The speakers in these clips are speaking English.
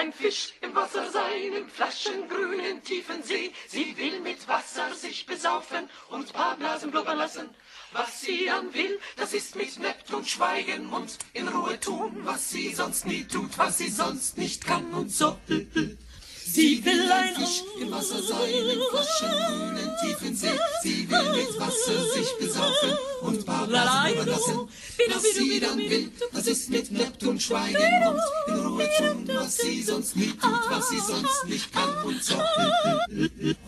ein Fisch im Wasser sein, im flaschengrünen tiefen See. Sie will mit Wasser sich besaufen und paar Blasen blubbern lassen. Was sie dann will, das ist mit Neptun schweigen und in Ruhe tun, was sie sonst nie tut, was sie sonst nicht kann und so. Sie will ein Fisch im Wasser sein, im frischen, grünen, tiefen See. Sie will mit Wasser sich besaufen und paar Blasen überlassen. Was sie dann will, das ist mit Neptun schweigen und in Ruhe tun, was sie sonst nie tut, was sie sonst nicht kann und so.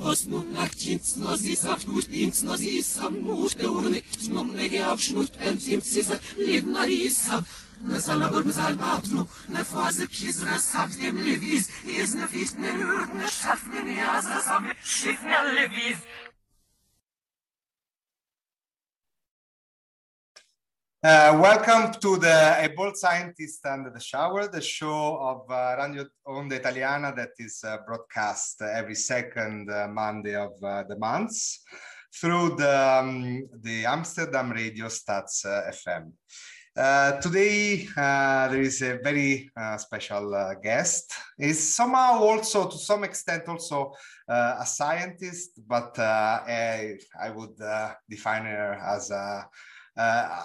Osmo nachtjins, no sie sagt gut, ins no sie sam mut, der Urne, snom nege abschnut, entim sie sagt, leben arisa. Nasala burbzal Uh, welcome to the A Bold Scientist and the Shower, the show of uh, Radio Onda Italiana that is uh, broadcast every second uh, Monday of uh, the month through the, um, the Amsterdam radio Stats uh, FM. Uh, today uh, there is a very uh, special uh, guest. Is somehow also to some extent also uh, a scientist, but I, I would define her as a,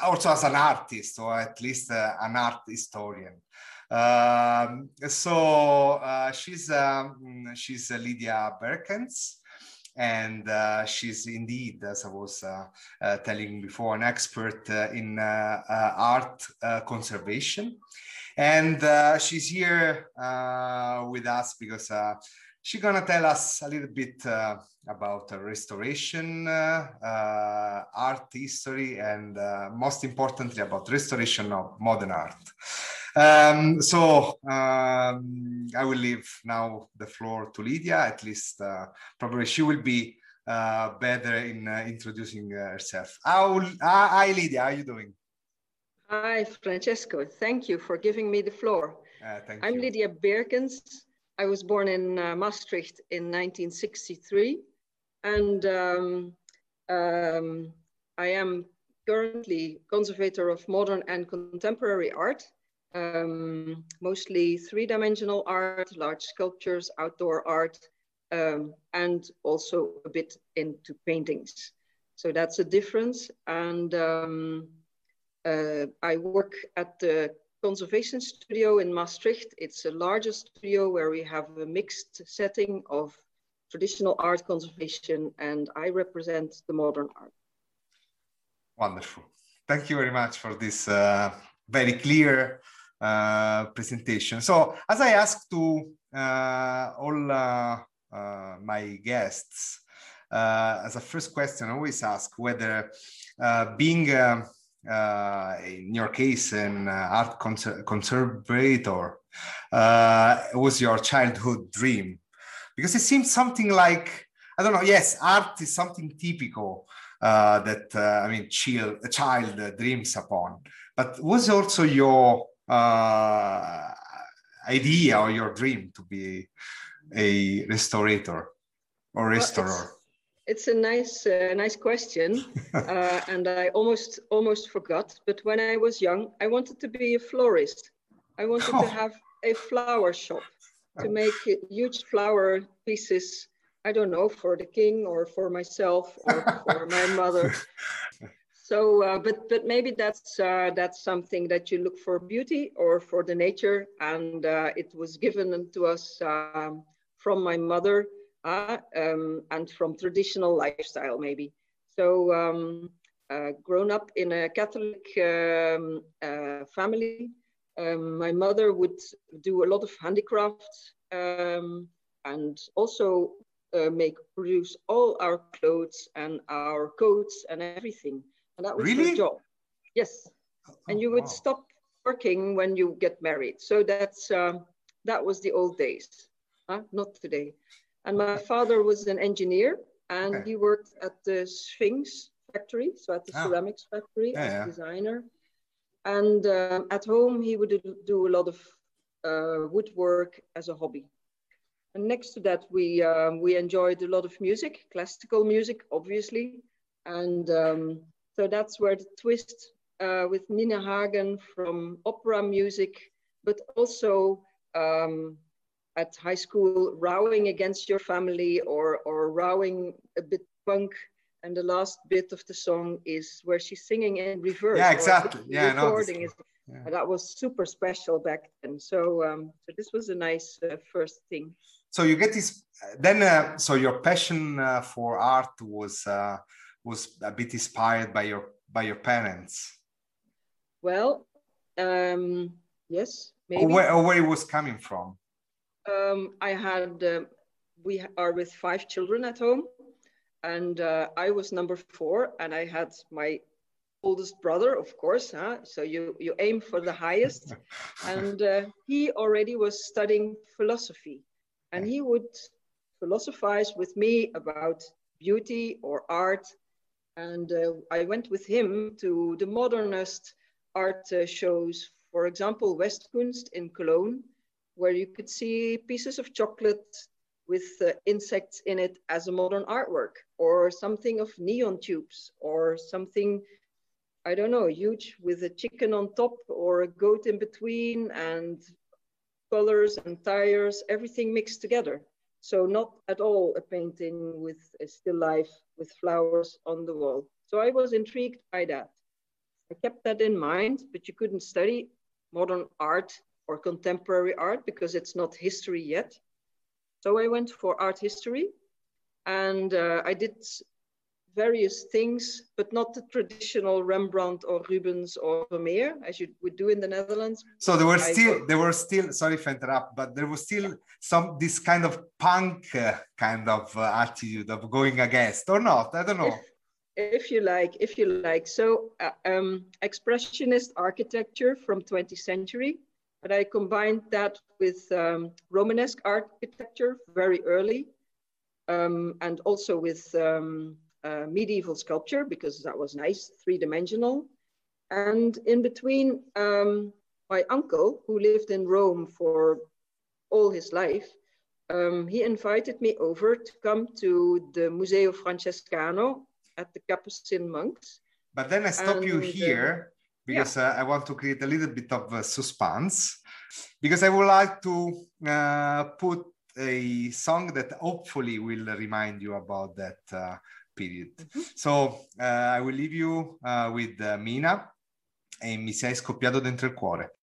also as an artist or at least an art historian. Um, so she's um, she's Lydia Beerkens and uh, she's indeed, as I was uh, uh, telling before, an expert uh, in uh, uh, art conservation. And she's here with us because she's gonna tell us a little bit about restoration, art history, and most importantly about restoration of modern art. Um, so um, I will leave now the floor to Lydia. At least uh, probably she will be uh, better in uh, introducing uh, herself. How, hi, Lydia. How are you doing? Hi, Francesco. Thank you for giving me the floor. Uh, thank I'm you. Lydia Beerkens. I was born in uh, Maastricht in 1963, and um, um, I am currently conservator of modern and contemporary art um, mostly three-dimensional art, large sculptures, outdoor art, um, and also a bit into paintings. So that's a difference. And um, uh, I work at the Conservation Studio in Maastricht. It's a larger studio where we have a mixed setting of traditional art conservation, and I represent the modern art. Wonderful. Thank you very much for this uh, very clear uh, presentation. So as I asked to uh, all uh, uh my guests, uh, as a first question, I always ask whether being in your case an art conser conservator was your childhood dream, because it seems something like I don't know. Yes, art is something typical that I mean, child, a child dreams upon. But was also your uh, idea or your dream to be a restorator or restorer? Well, it's, it's, a nice, uh, nice question, uh, and I almost almost forgot. But when I was young, I wanted to be a florist. I wanted oh. to have a flower shop to make huge flower pieces. I don't know for the king or for myself or for my mother. So, uh, but but maybe that's uh, that's something that you look for beauty or for the nature, and uh, it was given to us um, from my mother uh, um, and from traditional lifestyle maybe. So, um, uh, grown up in a Catholic um, uh, family, um, my mother would do a lot of handicrafts um, and also make produce all our clothes and our coats and everything. And that was really? her job. Yes. Oh, and you would wow. stop working when you get married. So that's um, that was the old days, huh? not today. And my father was an engineer and okay. he worked at the Sphinx factory, so at the ah. ceramics factory yeah, as yeah. designer. And uh, at home, he would do a lot of uh, woodwork as a hobby. And next to that, we um, we enjoyed a lot of music, classical music, obviously, and um, so that's where the twist uh, with Nina Hagen from opera music, but also um, at high school rowing against your family or or rowing a bit punk. And the last bit of the song is where she's singing in reverse. Yeah exactly. Yeah recording no, yeah. that was super special back then. So um so this was a nice uh, first thing. So you get this then uh, so your passion uh, for art was uh, was a bit inspired by your by your parents well um yes maybe or where, or where it was coming from um, I had, uh, we are with five children at home, and uh, I was number four, and I had my oldest brother, of course. Huh? So you you aim for the highest, and uh, he already was studying philosophy, and he would philosophize with me about beauty or art, and uh, I went with him to the modernist art uh, shows, for example, Westkunst in Cologne where you could see pieces of chocolate with uh, insects in it as a modern artwork, or something of neon tubes, or something, I don't know, huge with a chicken on top or a goat in between, and colors and tires, everything mixed together. So not at all a painting with a still life with flowers on the wall. So I was intrigued by that. I kept that in mind, but you couldn't study modern art or contemporary art because it's not history yet. So I went for art history and uh, I did various things, but not the traditional Rembrandt or Rubens or Vermeer as you would do in the Netherlands. So there were still, there were still, sorry if I interrupt, but there was still some, this kind of punk uh, kind of uh, attitude of going against or not, I don't know. If, if you like, if you like. So uh, um, expressionist architecture from 20th century, but I combined that with um, Romanesque architecture very early, um, and also with um, uh, medieval sculpture because that was nice, three-dimensional. And in between, um, my uncle, who lived in Rome for all his life, um, he invited me over to come to the Museo Francescano at the Capuchin monks. But then I stop and, you uh, here because yeah. uh, I want to create a little bit of uh, suspense because I would like to uh, put a song that hopefully will remind you about that uh, period. Mm-hmm. So uh, I will leave you uh, with Mina e mi sei scoppiato dentro il cuore.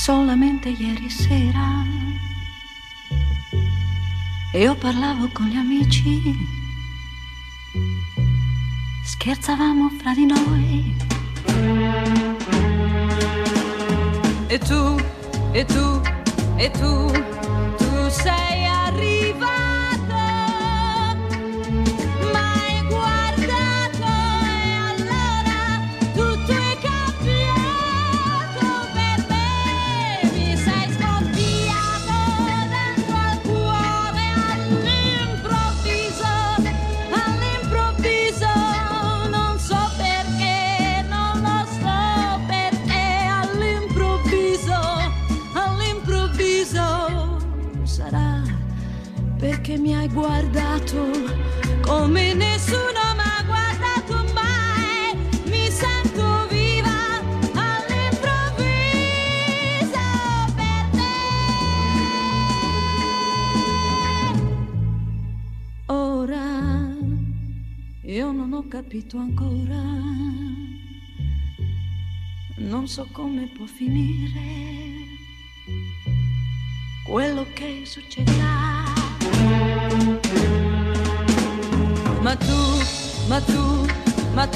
solamente ieri sera. E io parlavo con gli amici, scherzavamo fra di noi. E tu, e tu, e tu, tu sei arrivato. Che mi hai guardato come nessuno mi ha guardato mai. Mi sento viva all'improvviso per te. Ora io non ho capito ancora, non so come può finire quello che succederà. Ma tu, ma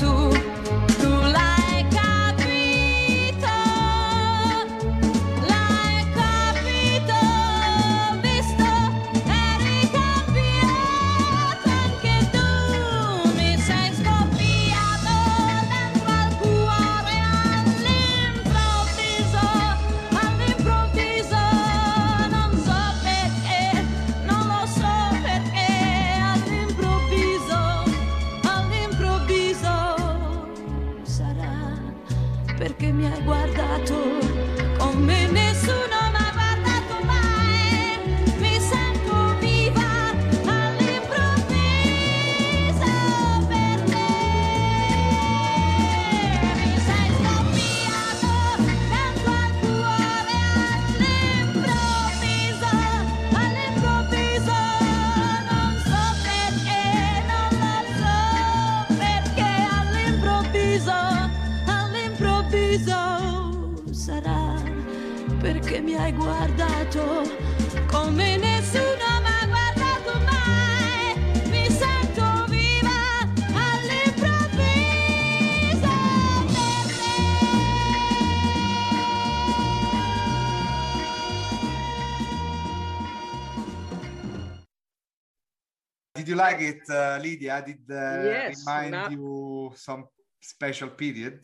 Did you like it, uh, Lydia? Did uh, Yes, remind now- you some special period?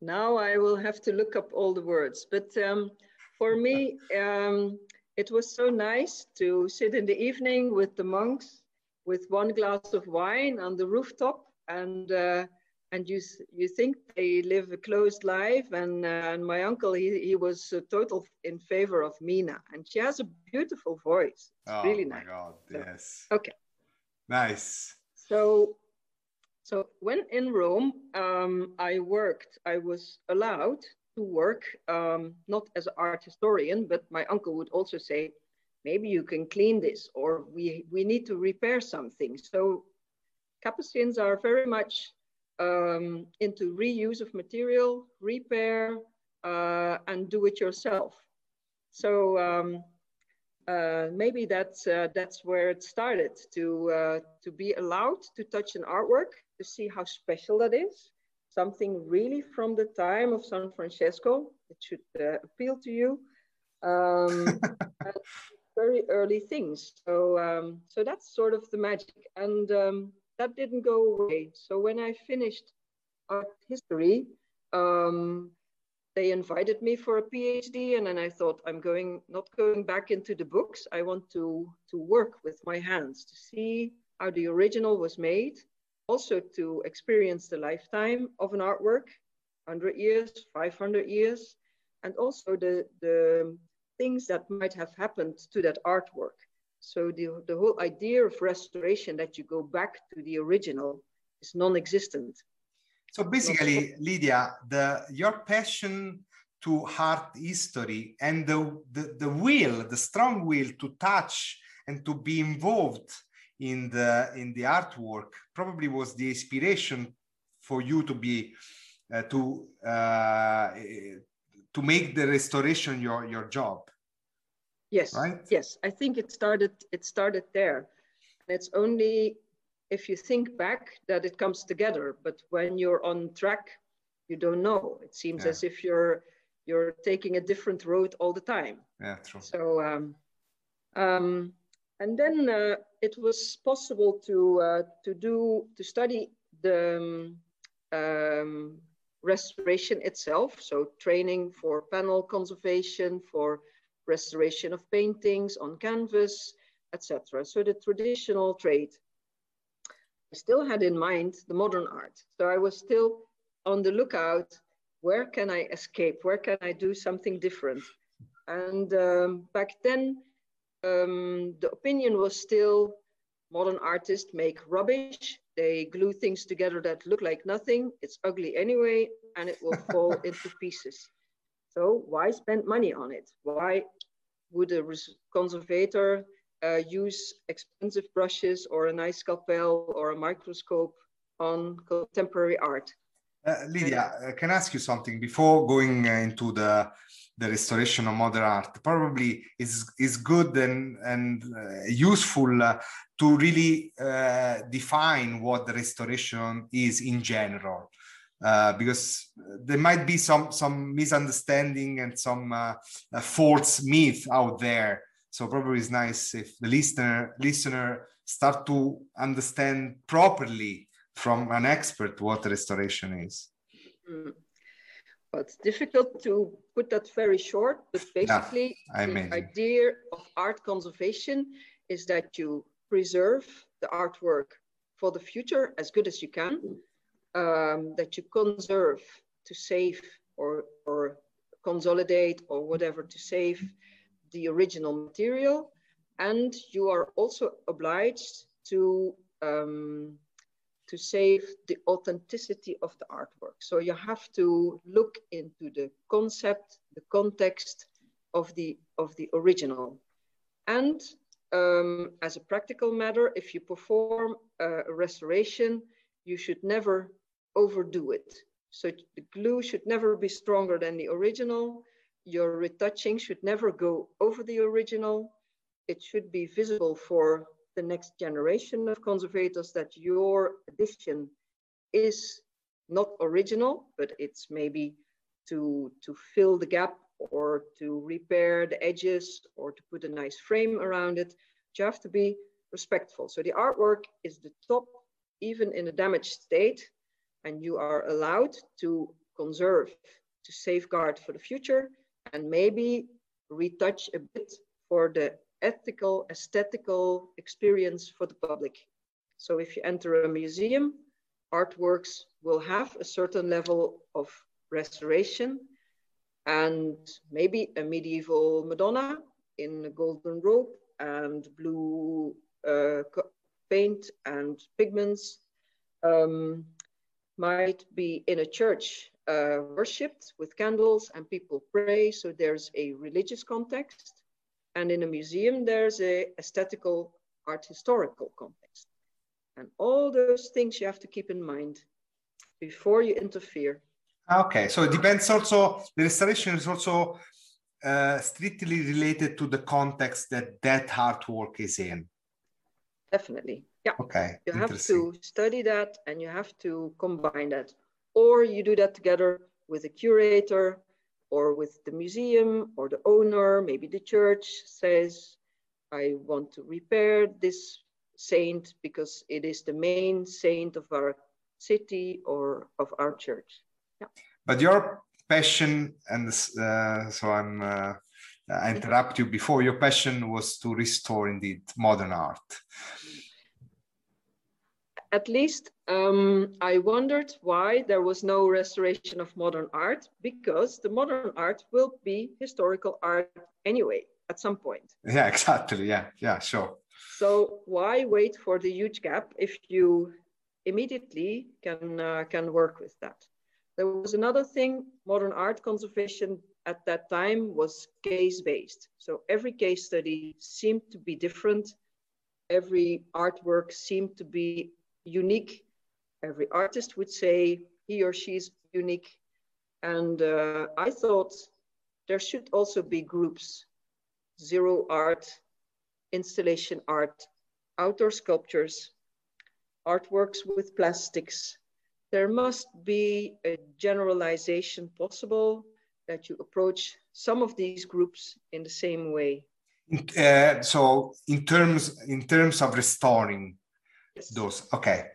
Now I will have to look up all the words. But um, for me, um, it was so nice to sit in the evening with the monks with one glass of wine on the rooftop. And, uh, and you, you think they live a closed life. And, uh, and my uncle, he, he was uh, total in favor of Mina. And she has a beautiful voice. It's Oh really my nice. God! So- Yes. Okay. Nice. So, so when in Rome, um, I worked. I was allowed to work um, not as an art historian, but my uncle would also say, maybe you can clean this, or we we need to repair something. So, Capuchins are very much um, into reuse of material, repair, uh, and do it yourself. So. Um, uh, maybe that's uh, that's where it started to uh, to be allowed to touch an artwork to see how special that is something really from the time of San Francesco it should uh, appeal to you. Um, very early things so um, so that's sort of the magic and um, that didn't go away. So when I finished art history um, they invited me for a PhD, and then I thought I'm going not going back into the books. I want to to work with my hands to see how the original was made, also to experience the lifetime of an artwork, 100 years, 500 years, and also the the things that might have happened to that artwork. So the the whole idea of restoration that you go back to the original is non-existent. So basically, Lydia, the your passion to art history and the, the, the will, the strong will to touch and to be involved in the in the artwork probably was the inspiration for you to be uh, to uh, to make the restoration your your job. Yes. Right? Yes. I think it started it started there. It's only if you think back that it comes together. But when you're on track, you don't know. It seems Yeah. as if you're you're taking a different road all the time. Yeah, true. So um, um, and then uh, it was possible to uh, to do to study the um, um, restoration itself. So training for panel conservation, for restoration of paintings on canvas, etc. So the traditional trade. Still had in mind the modern art. So I was still on the lookout. Where can I escape? Where can I do something different? And um, back then, um, the opinion was still modern artists make rubbish. They glue things together that look like nothing. It's ugly anyway, and it will fall into pieces. So why spend money on it? Why would a res- conservator use expensive brushes or a nice scalpel or a microscope on contemporary art? Uh, Lydia, uh, can I ask you something before going uh, into the the restoration of modern art? Probably is is good and and uh, useful uh, to really uh, define what the restoration is in general, uh, because there might be some some misunderstanding and some uh, uh, false myth out there. So probably it's nice if the listener listener start to understand properly from an expert what restoration is. Mm. Well, it's difficult to put that very short, but basically, I the imagine. idea of art conservation is that you preserve the artwork for the future as good as you can, um, that you conserve to save or, or consolidate or whatever to save the original material. And you are also obliged to um, to save the authenticity of the artwork. So you have to look into the concept, the context of the of the original. And um, as a practical matter, if you perform a restoration, you should never overdo it. So the glue should never be stronger than the original. Your retouching should never go over the original. It should be visible for the next generation of conservators that your addition is not original, but it's maybe to, to fill the gap or to repair the edges or to put a nice frame around it. You have to be respectful. So the artwork is the top, even in a damaged state, and you are allowed to conserve, to safeguard for the future, and maybe retouch a bit for the ethical, aesthetical experience for the public. So if you enter a museum, artworks will have a certain level of restoration and maybe a medieval Madonna in a golden robe and blue uh, paint and pigments um, might be in a church uh, worshipped with candles and people pray. So there's a religious context. And in a museum, there's a aesthetical art historical context. And all those things you have to keep in mind before you interfere. Okay, so it depends also, the restoration is also uh, strictly related to the context that that artwork is in. Definitely. Yeah. Okay. You have to study that and you have to combine that. Or you do that together with a curator or with the museum or the owner, maybe the church says, I want to repair this saint because it is the main saint of our city or of our church. Yeah. But your passion, and uh, so I'm, uh, I interrupt you before, your passion was to restore indeed modern art. At least um, I wondered why there was no restoration of modern art because the modern art will be historical art anyway at some point. Yeah, exactly. Yeah, yeah, sure. So why wait for the huge gap if you immediately can uh, can work with that? There was another thing, modern art conservation at that time was case-based. So every case study seemed to be different. Every artwork seemed to be unique. Every artist would say he or she's unique. And uh, I thought there should also be groups, zero art, installation art, outdoor sculptures, artworks with plastics, there must be a generalization possible that you approach some of these groups in the same way. Uh, so in terms in terms of restoring yes. those, okay,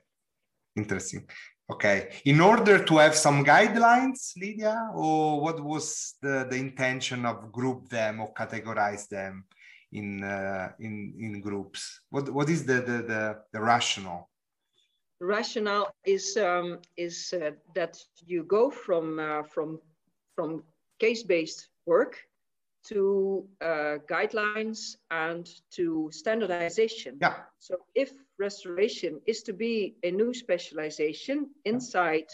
interesting. Okay, in order to have some guidelines, Lydia, or what was the, the intention of group them or categorize them in uh, in in groups? What what is the the the, the rationale? rationale is um, is uh, that you go from uh, from from case-based work to uh, guidelines and to standardization. Yeah. So if restoration is to be a new specialization inside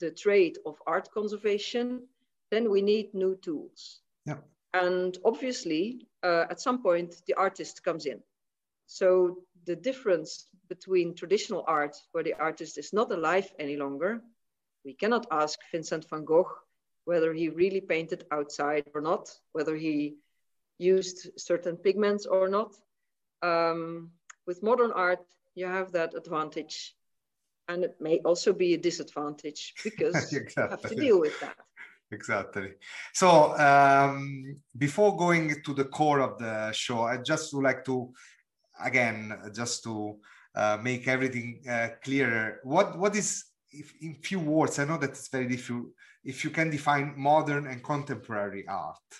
the trade of art conservation, then we need new tools. Yeah. And obviously, uh, at some point, the artist comes in. So the difference between traditional art, where the artist is not alive any longer, we cannot ask Vincent van Gogh whether he really painted outside or not, whether he used certain pigments or not. Um, with modern art, you have that advantage. And it may also be a disadvantage because exactly. you have to deal with that. Exactly. So um, before going to the core of the show, I just would like to, again, just to uh, make everything uh, clearer. What what is if, in few words? I know that it's very difficult. If you can define modern and contemporary art.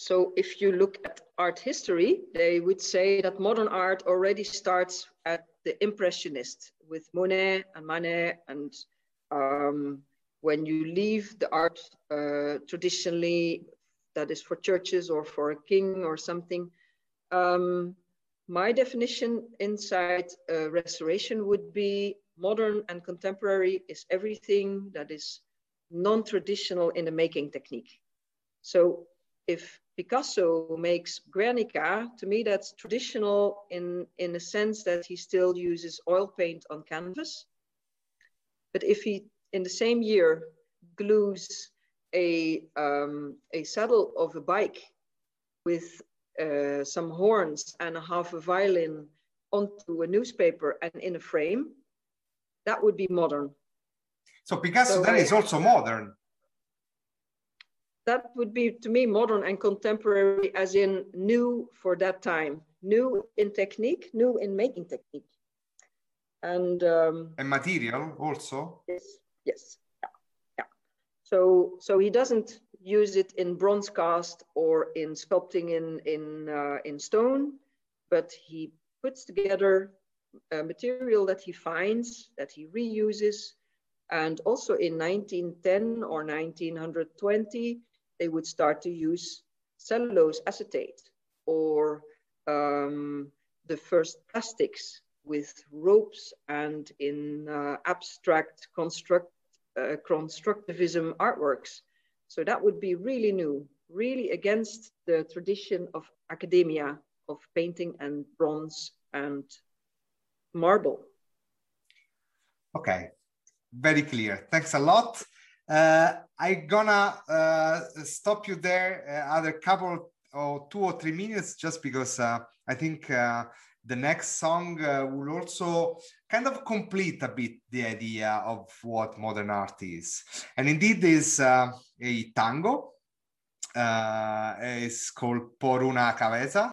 So if you look at art history, they would say that modern art already starts at the Impressionist with Monet and Manet. And um, when you leave the art uh, traditionally, that is for churches or for a king or something, um, my definition inside uh, restoration would be modern and contemporary is everything that is non-traditional in the making technique. So if Picasso makes Guernica, to me that's traditional in, in a sense that he still uses oil paint on canvas. But if he, in the same year, glues a, um, a saddle of a bike with uh, some horns and a half a violin onto a newspaper and in a frame, that would be modern. So Picasso So then is also modern. That would be to me modern and contemporary, as in new for that time, new in technique, new in making technique. And um, And material also. Yes, yes, yeah, yeah. So, so he doesn't use it in bronze cast or in sculpting in in uh, in stone, but he puts together a material that he finds that he reuses, and also in 1910 or 1920 they would start to use cellulose acetate or um, the first plastics with ropes and in uh, abstract construct, uh, constructivism artworks. So that would be really new, really against the tradition of academia of painting and bronze and marble. Okay, very clear. Thanks a lot. Uh, I'm gonna uh, stop you there uh, other couple or two or three minutes just because I think the next song uh, will also kind of complete a bit the idea of what modern art is. And indeed is uh, a tango. Uh, it's called Por una cabeza.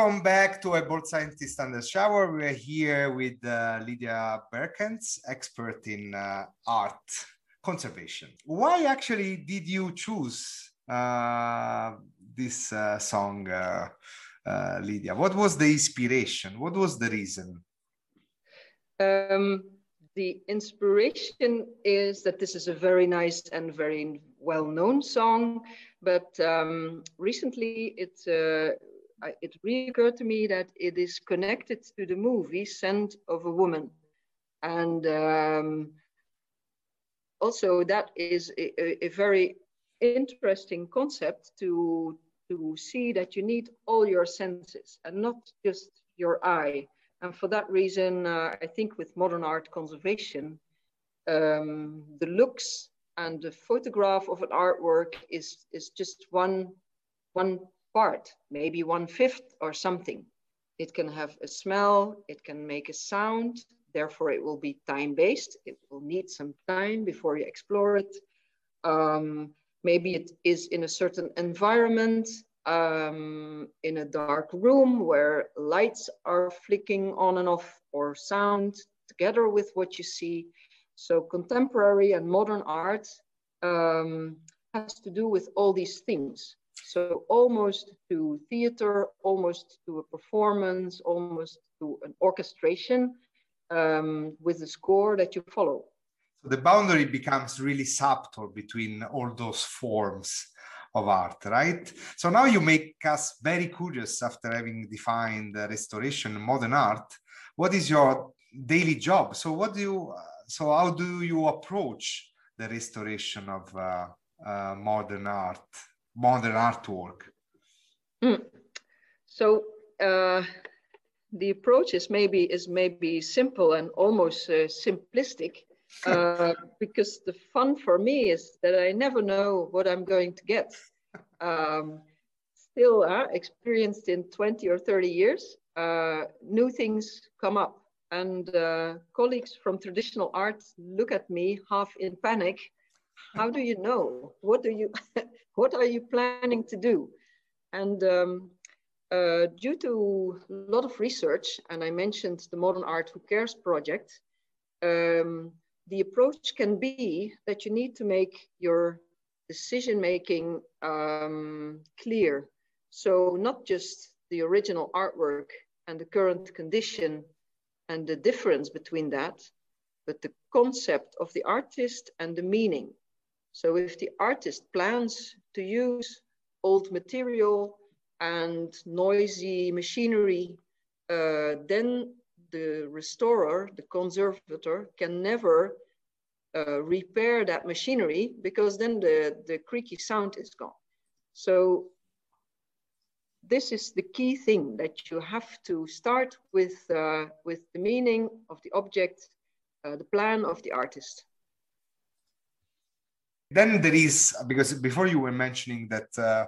Welcome back to a bold scientist under shower. We're here with uh, Lydia Beerkens, expert in uh, art conservation. Why actually did you choose uh, this uh, song, uh, uh, Lydia? What was the inspiration? What was the reason? Um, the inspiration is that this is a very nice and very well-known song, but um, recently it uh, it reoccurred to me that it is connected to the movie Scent of a Woman, and um, also that is a, a, very interesting concept to to see that you need all your senses and not just your eye. And for that reason, uh, I think with modern art conservation, um, the looks and the photograph of an artwork is, is just one, one part, maybe one fifth or something. It can have a smell, it can make a sound, therefore it will be time-based. It will need some time before you explore it. Um, maybe it is in a certain environment, um, in a dark room where lights are flicking on and off or sound together with what you see. So contemporary and modern art um, has to do with all these things. So almost to theater, almost to a performance, almost to an orchestration um, with the score that you follow. So the boundary becomes really subtle between all those forms of art, right? So now you make us very curious after having defined restoration modern art. What is your daily job? So what do you, so how do you approach the restoration of uh, uh, modern art, modern artwork? Mm. So uh, the approach is maybe is maybe simple and almost uh, simplistic uh, because the fun for me is that I never know what I'm going to get. Um, still uh, experienced in 20 or 30 years, uh, new things come up. And uh, colleagues from traditional arts look at me half in panic. How do you know? What do you, what are you planning to do? And um, uh, due to a lot of research, and I mentioned the Modern Art Who Cares project, um, the approach can be that you need to make your decision making um, clear. So not just the original artwork and the current condition and the difference between that, but the concept of the artist and the meaning. So if the artist plans to use old material and noisy machinery, uh, then the restorer, the conservator, can never uh, repair that machinery because then the, the creaky sound is gone. So this is the key thing that you have to start with, uh, with the meaning of the object, uh, the plan of the artist. Then there is, because before you were mentioning that uh,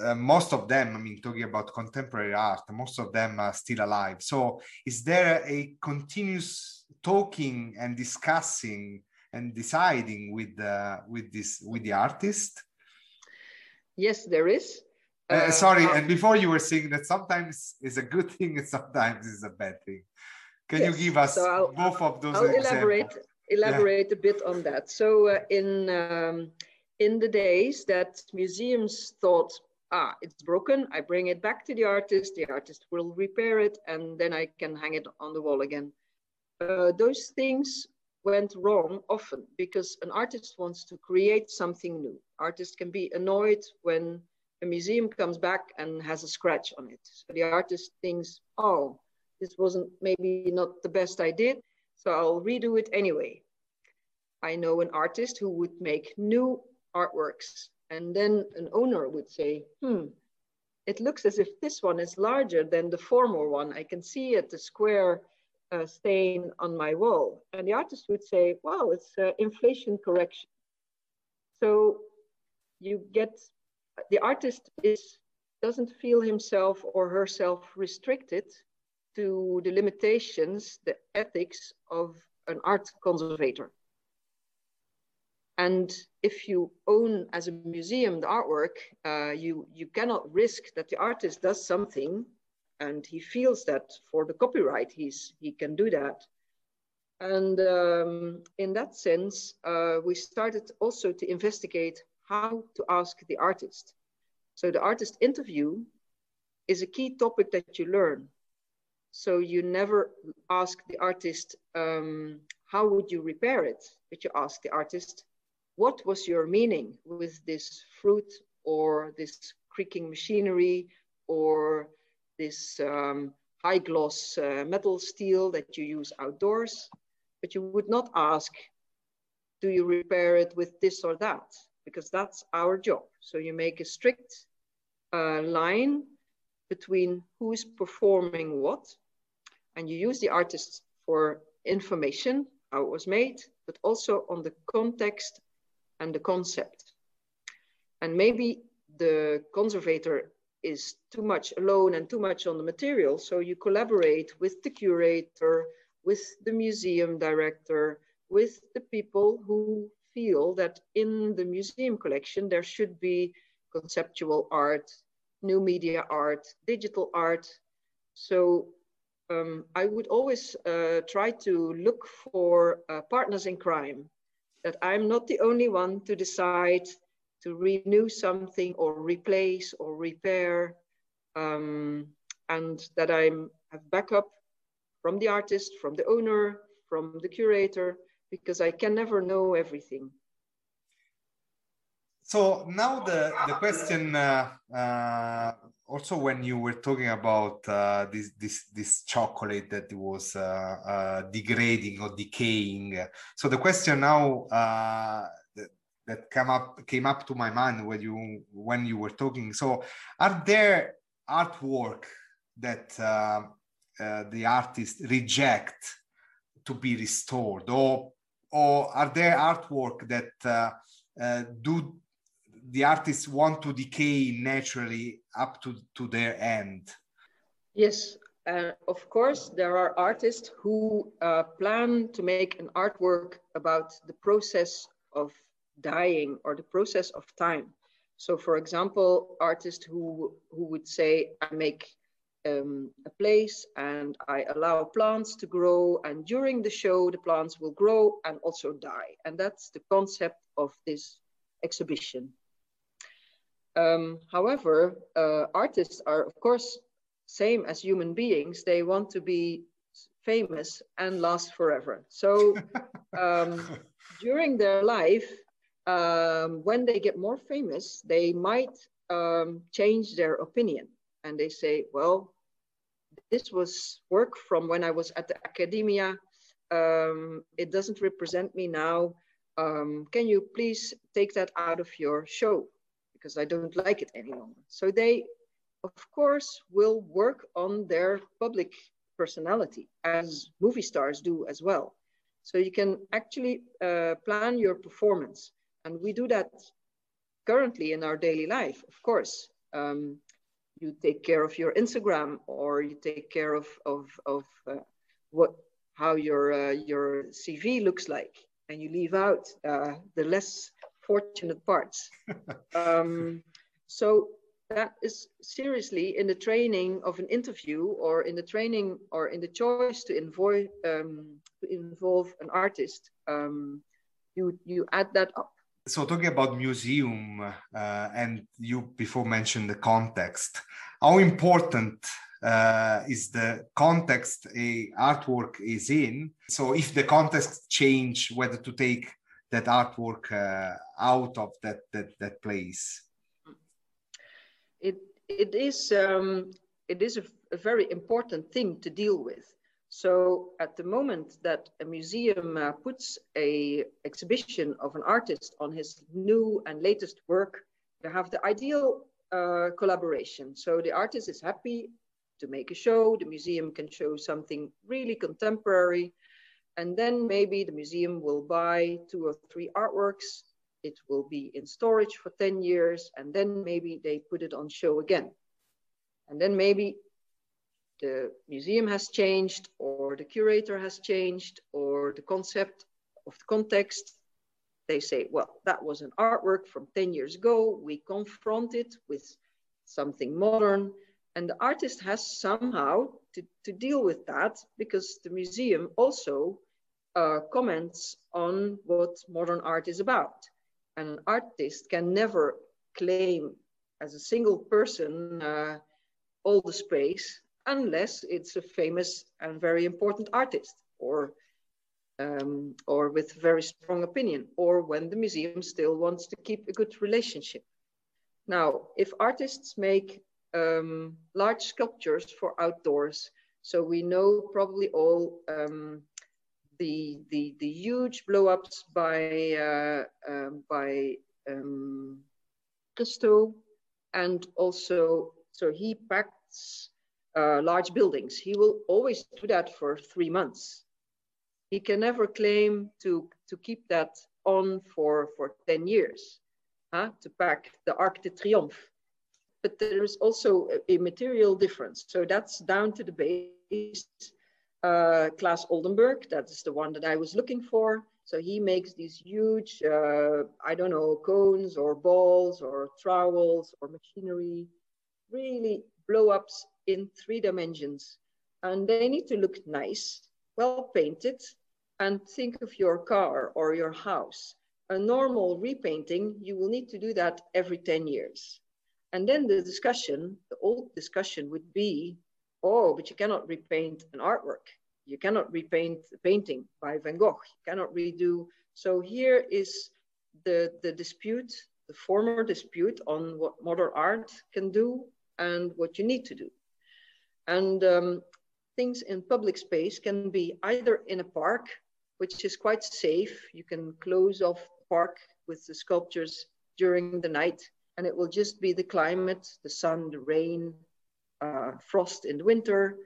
uh, most of them, I mean, talking about contemporary art, most of them are still alive. So is there a continuous talking and discussing and deciding with the, with this, with the artist? Yes, there is. Uh, uh, sorry, uh, and before you were saying that sometimes is a good thing and sometimes is a bad thing. Can yes, you give us so both of those I'll examples? elaborate elaborate yeah. a bit on that. So uh, in um, in the days that museums thought ah, it's broken. I bring it back to the artist. The artist will repair it, and then I can hang it on the wall again. Uh, those things went wrong often because an artist wants to create something new. Artists can be annoyed when a museum comes back and has a scratch on it. So the artist thinks, oh, this wasn't maybe not the best I did, so I'll redo it anyway. I know an artist who would make new artworks and then an owner would say, hmm, it looks as if this one is larger than the former one. I can see it, the square uh, stain on my wall. And the artist would say, wow, it's uh, inflation correction. So you get, the artist is, doesn't feel himself or herself restricted to the limitations, the ethics of an art conservator. And if you own as a museum the artwork, uh, you, you cannot risk that the artist does something and he feels that for the copyright, he's, he can do that. And um, in that sense, uh, we started also to investigate how to ask the artist. So the artist interview is a key topic that you learn. So you never ask the artist, um, how would you repair it? But you ask the artist, what was your meaning with this fruit or this creaking machinery or this um, high gloss uh, metal steel that you use outdoors? But you would not ask, do you repair it with this or that? Because that's our job. So you make a strict uh, line between who is performing what, and you use the artist for information, how it was made, but also on the context and the concept. And maybe the conservator is too much alone and too much on the material, so you collaborate with the curator, with the museum director, with the people who feel that in the museum collection there should be conceptual art, new media art, digital art. So um, I would always uh, try to look for uh, partners in crime, that I'm not the only one to decide to renew something or replace or repair, um, and that I have backup from the artist, from the owner, from the curator, because I can never know everything. So now the, the question, uh, uh, also when you were talking about uh, this, this, this chocolate that was uh, uh, degrading or decaying. So the question now uh, that, that came up, came up to my mind when you, when you were talking. So are there artwork that the artist reject to be restored or, or are there artwork that do the artists want to decay naturally up to, to their end. Yes, uh, of course, there are artists who uh, plan to make an artwork about the process of dying or the process of time. So, for example, artists who, who would say, I make um, a place and I allow plants to grow, and during the show, the plants will grow and also die. And that's the concept of this exhibition. Um, however, uh, artists are, of course, same as human beings. They want to be famous and last forever. So um, during their life, um, when they get more famous, they might um, change their opinion and they say, well, this was work from when I was at the academia. Um, it doesn't represent me now. Um, can you please take that out of your show? Because I don't like it any longer. So they, of course, will work on their public personality as movie stars do as well. So you can actually uh, plan your performance. And we do that currently in our daily life, of course. Um, you take care of your Instagram or you take care of, of, of uh, what, how your, uh, your CV looks like and you leave out uh, the less fortunate parts. um, so that is seriously in the training of an interview or in the training or in the choice to involve, um, to involve an artist, um, you, you add that up. So talking about museum uh, and you before mentioned the context, how important uh, is the context a artwork is in. So if the context change, whether to take that artwork uh, out of that that that place? It it is um, it is a, a, very important thing to deal with. So at the moment that a museum uh, puts a exhibition of an artist on his new and latest work you have the ideal uh, collaboration. So the artist is happy to make a show. The museum can show something really contemporary and then maybe the museum will buy two or three artworks. It will be in storage for 10 years. And then maybe they put it on show again. And then maybe the museum has changed or the curator has changed or the concept of the context. They say, well, that was an artwork from 10 years ago. We confront it with something modern And the artist has somehow to, to deal with that because the museum also uh, comments on what modern art is about. An artist can never claim as a single person uh, all the space unless it's a famous and very important artist or um, or with very strong opinion or when the museum still wants to keep a good relationship. Now, if artists make um, large sculptures for outdoors, so we know probably all um, the, the, the huge blow-ups by, uh, um, by um, and also, so he packs uh, large buildings. He will always do that for three months. He can never claim to, to keep that on for, for 10 years, huh? to pack the Arc de Triomphe. But there is also a, a material difference. So that's down to the base. Uh, Claes Oldenburg, that is the one that I was looking for. So he makes these huge, uh, I don't know, cones or balls or trowels or machinery, really blow ups in three dimensions. And they need to look nice, well painted, and think of your car or your house. A normal repainting, you will need to do that every 10 years. And then the discussion, the old discussion would be, oh, but you cannot repaint an artwork. You cannot repaint a painting by Van Gogh. You cannot redo. So here is the, the dispute, the former dispute on what modern art can do and what you need to do. And um, things in public space can be either in a park, which is quite safe. You can close off the park with the sculptures during the night, and it will just be the climate, the sun, the rain, uh, frost in the winter,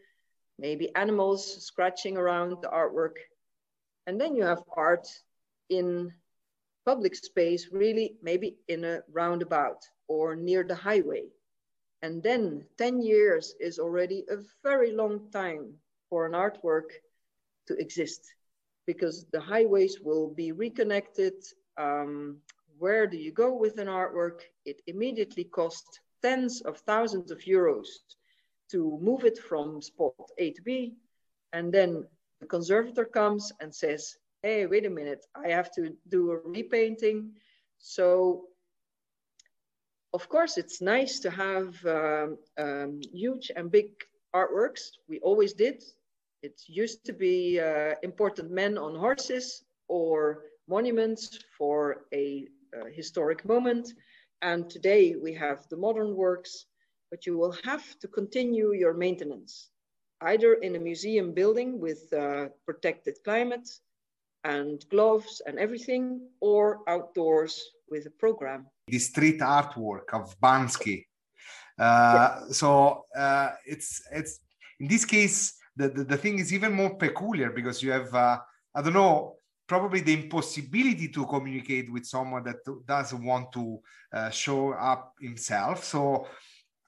maybe animals scratching around the artwork. And then you have art in public space, really maybe in a roundabout or near the highway. And then 10 years is already a very long time for an artwork to exist because the highways will be reconnected. Um, where do you go with an artwork? It immediately costs tens of thousands of euros to move it from spot A to B. And then the conservator comes and says, hey, wait a minute, I have to do a repainting. So of course, it's nice to have um, um, huge and big artworks. We always did. It used to be uh, important men on horses or monuments for a, a historic moment. And today we have the modern works, but you will have to continue your maintenance, either in a museum building with uh, protected climate and gloves and everything, or outdoors with a program the street artwork of Banksy. Uh, so uh, it's it's in this case the, the, the thing is even more peculiar because you have uh, I don't know probably the impossibility to communicate with someone that doesn't want to uh, show up himself. So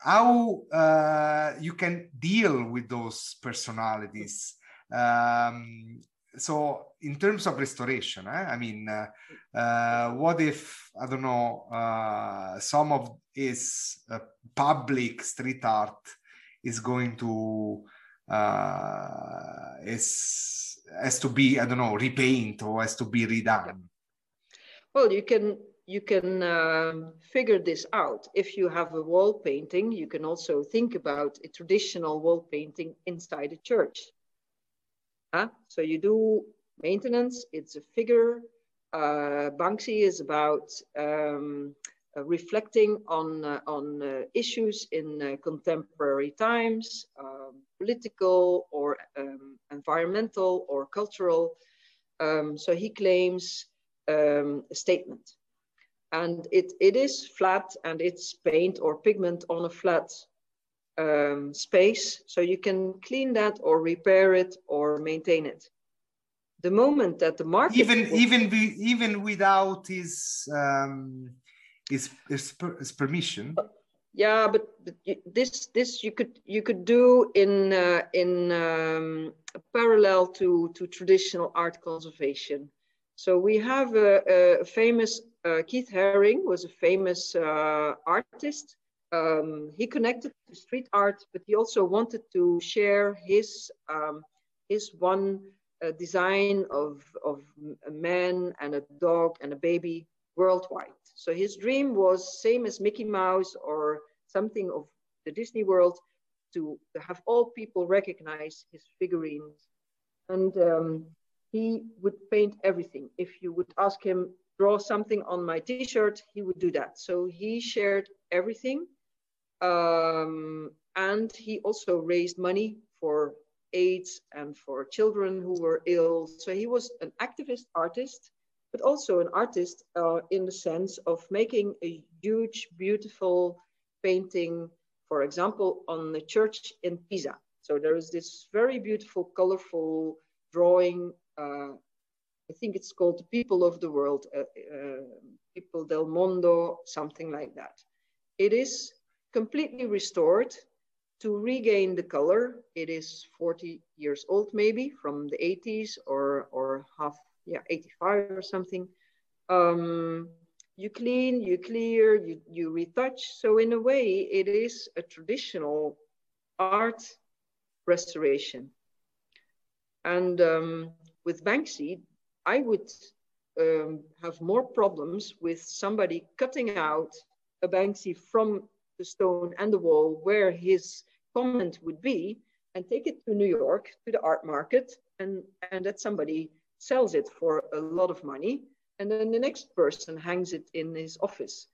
how uh, you can deal with those personalities. Um, so in terms of restoration eh, i mean uh, uh, what if i don't know uh, some of his uh, public street art is going to uh, is has to be i don't know repaint or has to be redone? Well you can you can um, figure this out if you have a wall painting you can also think about a traditional wall painting inside a church Huh? So you do maintenance, it's a figure. Uh, Banksy is about um, uh, reflecting on, uh, on uh, issues in uh, contemporary times, um, political or um, environmental or cultural. Um, so he claims um, a statement. And it, it is flat and it's paint or pigment on a flat um, space. So you can clean that or repair it or maintain it. The moment that the market even even be, even without his um his, his, his permission. Yeah but, but, this this you could you could do in uh, in um, parallel to to traditional art conservation. So we have a, a famous uh, keith haring was a famous uh, artist um, he connected to street art, but he also wanted to share his um, his one uh, design of of a man and a dog and a baby worldwide. So his dream was same as Mickey Mouse or something of the Disney World to, have all people recognize his figurines. And um, he would paint everything. If you would ask him, draw something on my t-shirt, he would do that. So he shared everything. Um, and he also raised money for AIDS and for children who were ill. So he was an activist artist, but also an artist uh, in the sense of making a huge, beautiful painting, for example, on the church in Pisa. So there is this very beautiful, colorful drawing. Uh, I think it's called People of the World, uh, uh, People del Mondo, something like that. It is completely restored to regain the color. It is 40 years old, maybe from the 80s or, or half, yeah, 85 or something. Um, you clean, you clear, you, you retouch. So in a way, it is a traditional art restoration. And um, with Banksy, I would um, have more problems with somebody cutting out a Banksy from the stone and the wall where his comment would be and take it to New York to the art market and, and that somebody sells it for a lot of money and then the next person hangs it in his office.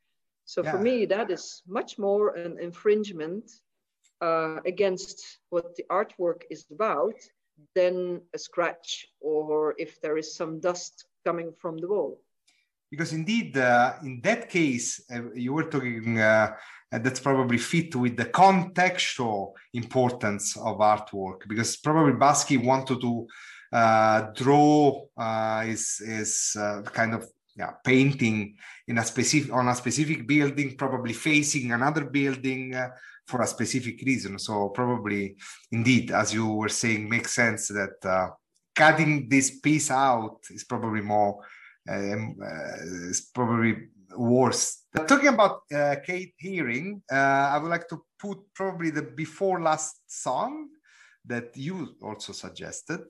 So yeah. for me, that is much more an infringement uh, against what the artwork is about than a scratch or if there is some dust coming from the wall. Because indeed, uh, in that case, uh, you were talking, uh, that's probably fit with the contextual importance of artwork, because probably Basquiat wanted to uh, draw uh, is is uh, kind of yeah painting in a specific on a specific building, probably facing another building uh, for a specific reason. So probably indeed, as you were saying, makes sense that uh, cutting this piece out is probably more um, uh, is probably worse. Talking about Keith Haring, I would like to put probably the before last song that you also suggested.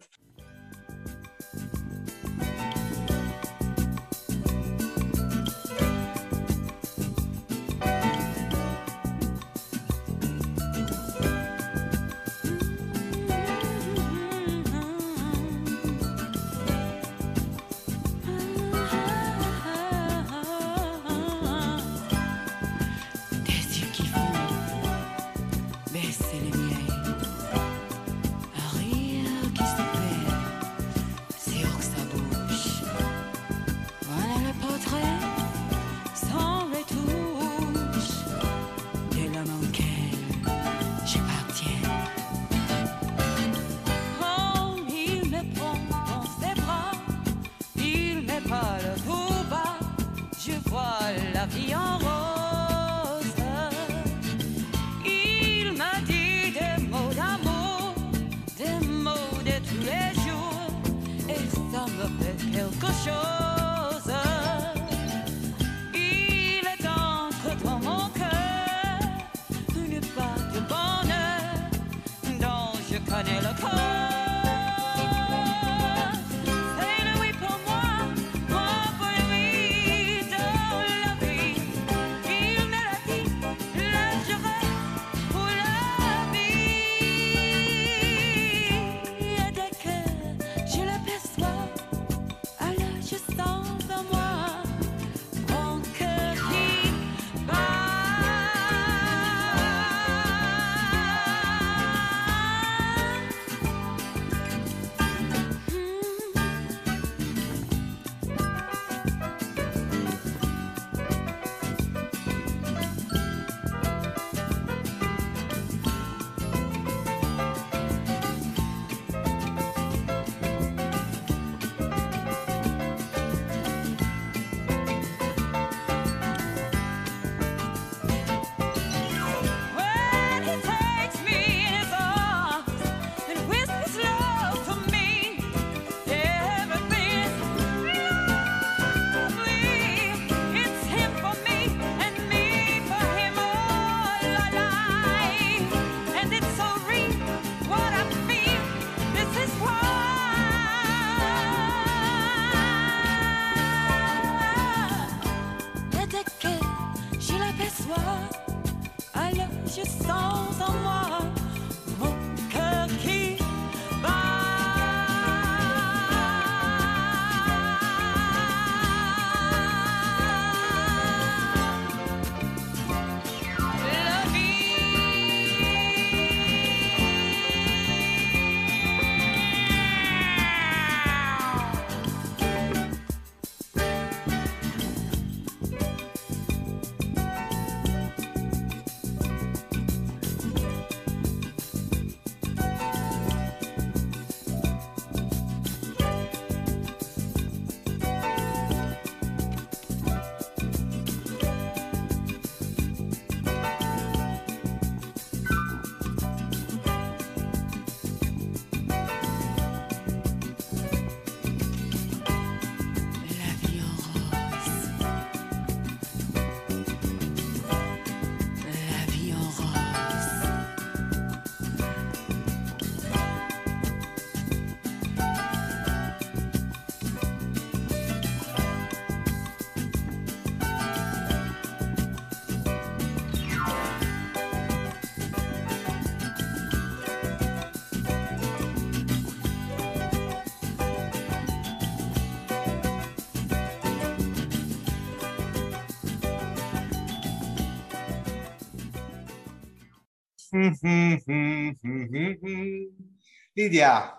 Lydia,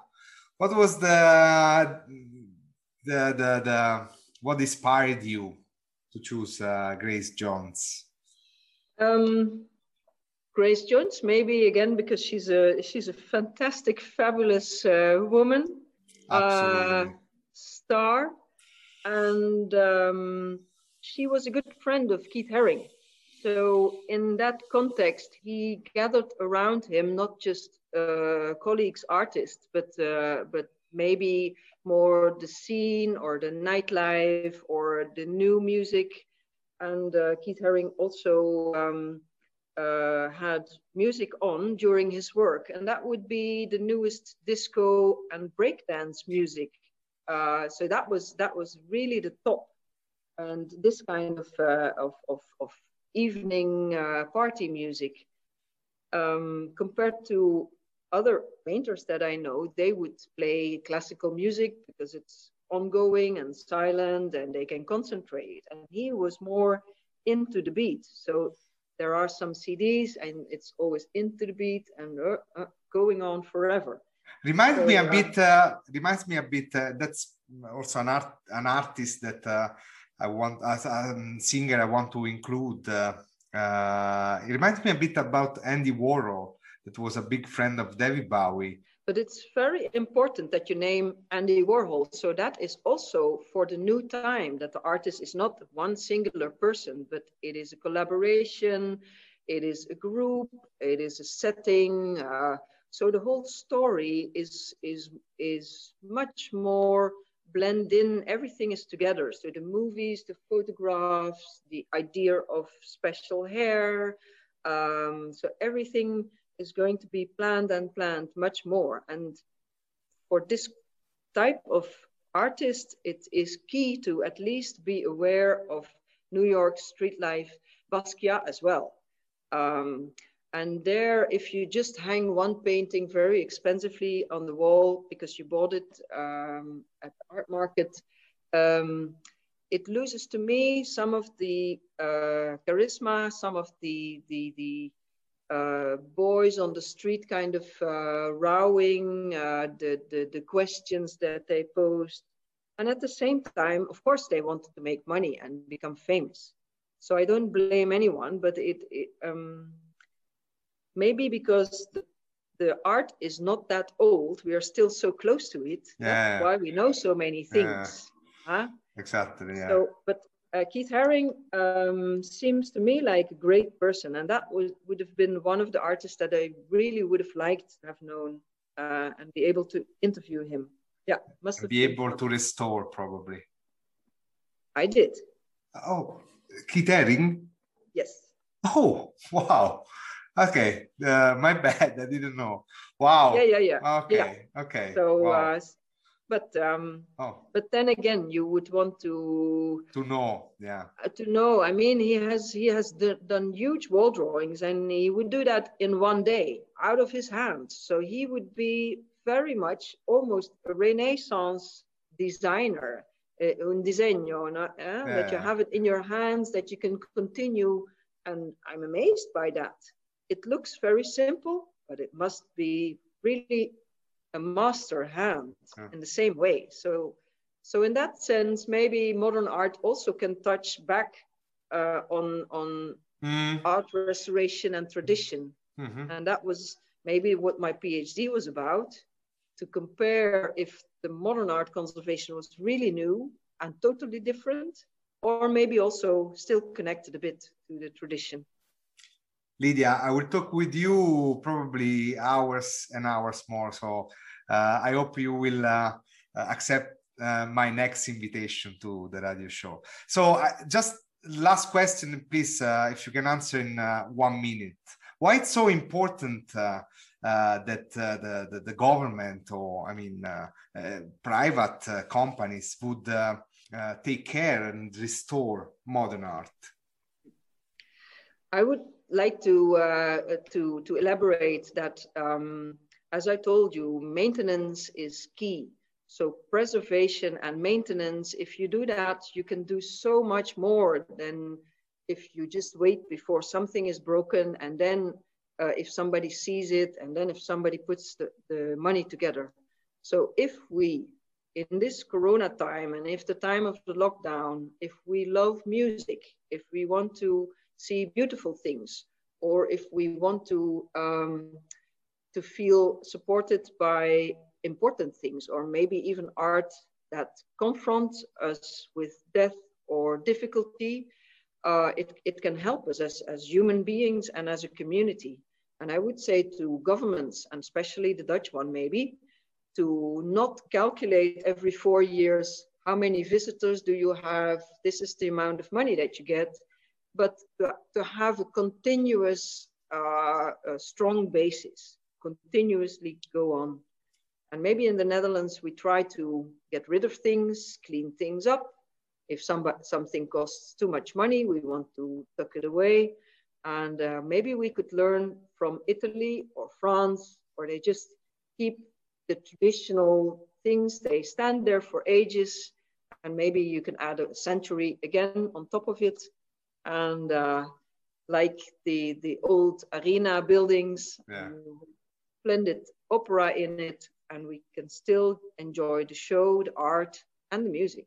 what was the, the, the, the, what inspired you to choose uh, Grace Jones? Um, Grace Jones, maybe again because she's a she's a fantastic, fabulous uh, woman, uh, star, and um, she was a good friend of Keith Haring. So in that context, he gathered around him not just uh, colleagues, artists, but uh, but maybe more the scene or the nightlife or the new music. And uh, Keith Haring also um, uh, had music on during his work, and that would be the newest disco and breakdance music. Uh, so that was that was really the top, and this kind of uh, of, of, of, evening uh, party music, um, compared to other painters that I know, they would play classical music because it's ongoing and silent, and they can concentrate. And he was more into the beat, so there are some CDs and it's always into the beat and uh, uh, going on forever. Reminds so, me a bit. Uh, reminds me a bit. Uh, that's also an art, an artist that uh, I want as a um, singer. I want to include. Uh, uh, it reminds me a bit about Andy Warhol, that was a big friend of David Bowie. But it's very important that you name Andy Warhol. So that is also for the new time that the artist is not one singular person, but it is a collaboration, it is a group, it is a setting. Uh, so the whole story is is is much more blend in. Everything is together. So the movies, the photographs, the idea of special hair. Um, so everything is going to be planned and planned much more. And for this type of artist, it is key to at least be aware of New York street life, Basquiat as well. Um, and there, if you just hang one painting very expensively on the wall because you bought it um, at the art market, um, it loses to me some of the uh, charisma, some of the, the, the uh, boys on the street kind of uh, rowing uh, the, the, the questions that they posed. And at the same time, of course, they wanted to make money and become famous. So I don't blame anyone, but it, it um, maybe because the, the, art is not that old, we are still so close to it. Yeah. That's why we know so many things. Yeah. Huh? Exactly. Yeah. So, but uh, Keith Haring um, seems to me like a great person, and that would, would have been one of the artists that I really would have liked to have known uh, and be able to interview him. Yeah, must have be able to restore probably. I did. Oh, Keith Haring. Yes. Oh wow. Okay, uh, my bad. I didn't know. Wow. Yeah, yeah, yeah. Okay, yeah. okay. So, wow. uh, but um oh. but then again you would want to to know yeah uh, to know i mean he has he has done huge wall drawings and he would do that in one day out of his hands so he would be very much almost a renaissance designer uh, un disegno no? uh, yeah. that you have it in your hands that you can continue and i'm amazed by that it looks very simple but it must be really a master hand yeah. in the same way. So, so in that sense, maybe modern art also can touch back uh, on on mm. art restoration and tradition, mm-hmm. and that was maybe what my PhD was about to compare if the modern art conservation was really new and totally different, or maybe also still connected a bit to the tradition. Lydia, I will talk with you probably hours and hours more. So uh, I hope you will uh, uh, accept my next invitation to the radio show. So just last question, please, if you can answer in one minute. Why it's so important uh, that uh, the, the, the government or I mean uh, private companies would take care and restore modern art? I would like to uh, to to elaborate that. Um, as I told you, maintenance is key. So preservation and maintenance, if you do that, you can do so much more than if you just wait before something is broken and then uh, if somebody sees it and then if somebody puts the, the money together. So if we, in this Corona time and if the time of the lockdown, if we love music, if we want to see beautiful things, or if we want to um, to feel supported by important things, or maybe even art that confronts us with death or difficulty, uh, it, it can help us as, as human beings and as a community. And I would say to governments, and especially the Dutch one maybe, to not calculate every four years how many visitors do you have, this is the amount of money that you get, but to, to have a continuous, uh, a strong basis, continuously go on. And maybe in the Netherlands, we try to get rid of things, clean things up. If somebody, something costs too much money, we want to tuck it away. And uh, maybe we could learn from Italy or France, or they just keep the traditional things. They stand there for ages, and maybe you can add a century again on top of it. And uh, like the, the old arena buildings, Yeah. splendid opera in it, and we can still enjoy the show, the art, and the music.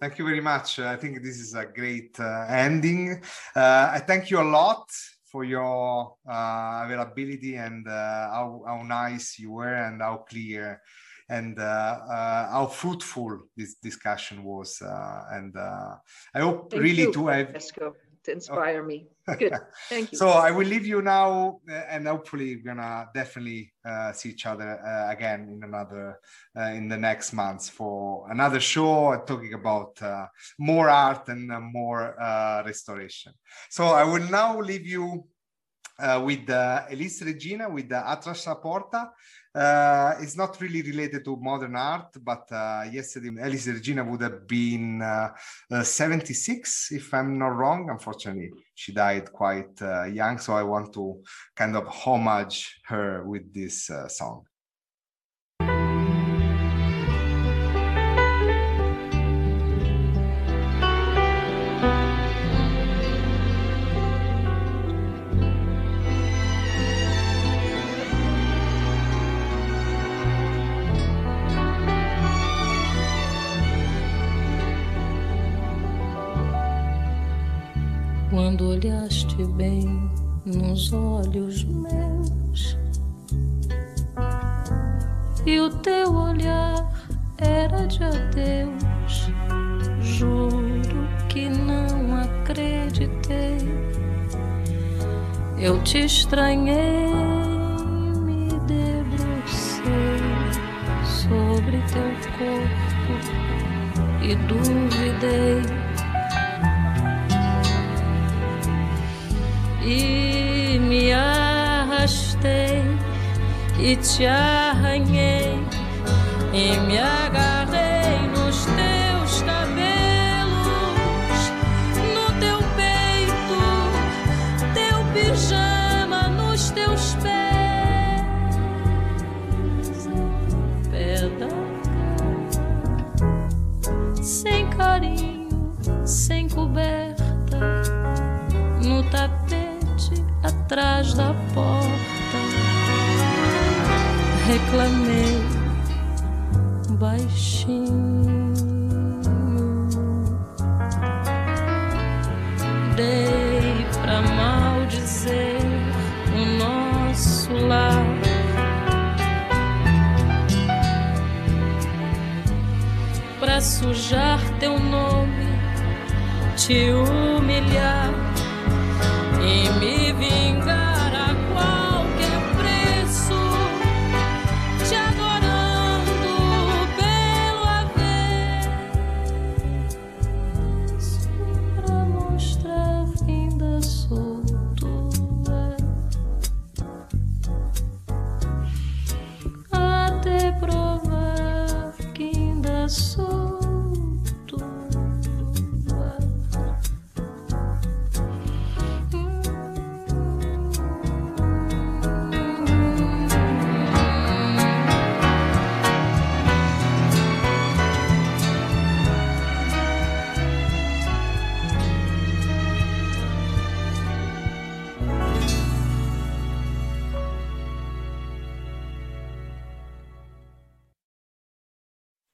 Thank you very much. I think this is a great uh, ending. Uh, I thank you a lot for your uh, availability and uh, how, how nice you were and how clear and uh, uh, how fruitful this discussion was. Uh, and uh, I hope Thank really you, to have Francesco, to inspire me. Good, thank you. so I will leave you now, uh, and hopefully we're gonna definitely uh, see each other uh, again in another uh, in the next months for another show talking about uh, more art and uh, more uh, restoration. So I will now leave you uh, with uh, Elis Regina with Atrás da Porta. Uh, it's not really related to modern art, but uh, yesterday Elis Regina would have been uh, uh, 76, if I'm not wrong. Unfortunately, she died quite uh, young, so I want to kind of homage her with this uh, song. Quando olhaste bem nos olhos meus e o teu olhar era de adeus, juro que não acreditei. Eu te estranhei, me debrucei sobre teu corpo e duvidei. E me arrastei e te arranhei e me agarrei nos teus cabelos, no teu peito, teu pijama nos teus pés, pé sem carinho, sem coberta atrás da porta. Reclamei baixinho. Dei pra maldizer o nosso lar. Pra sujar teu nome, te humilhar e me vingar.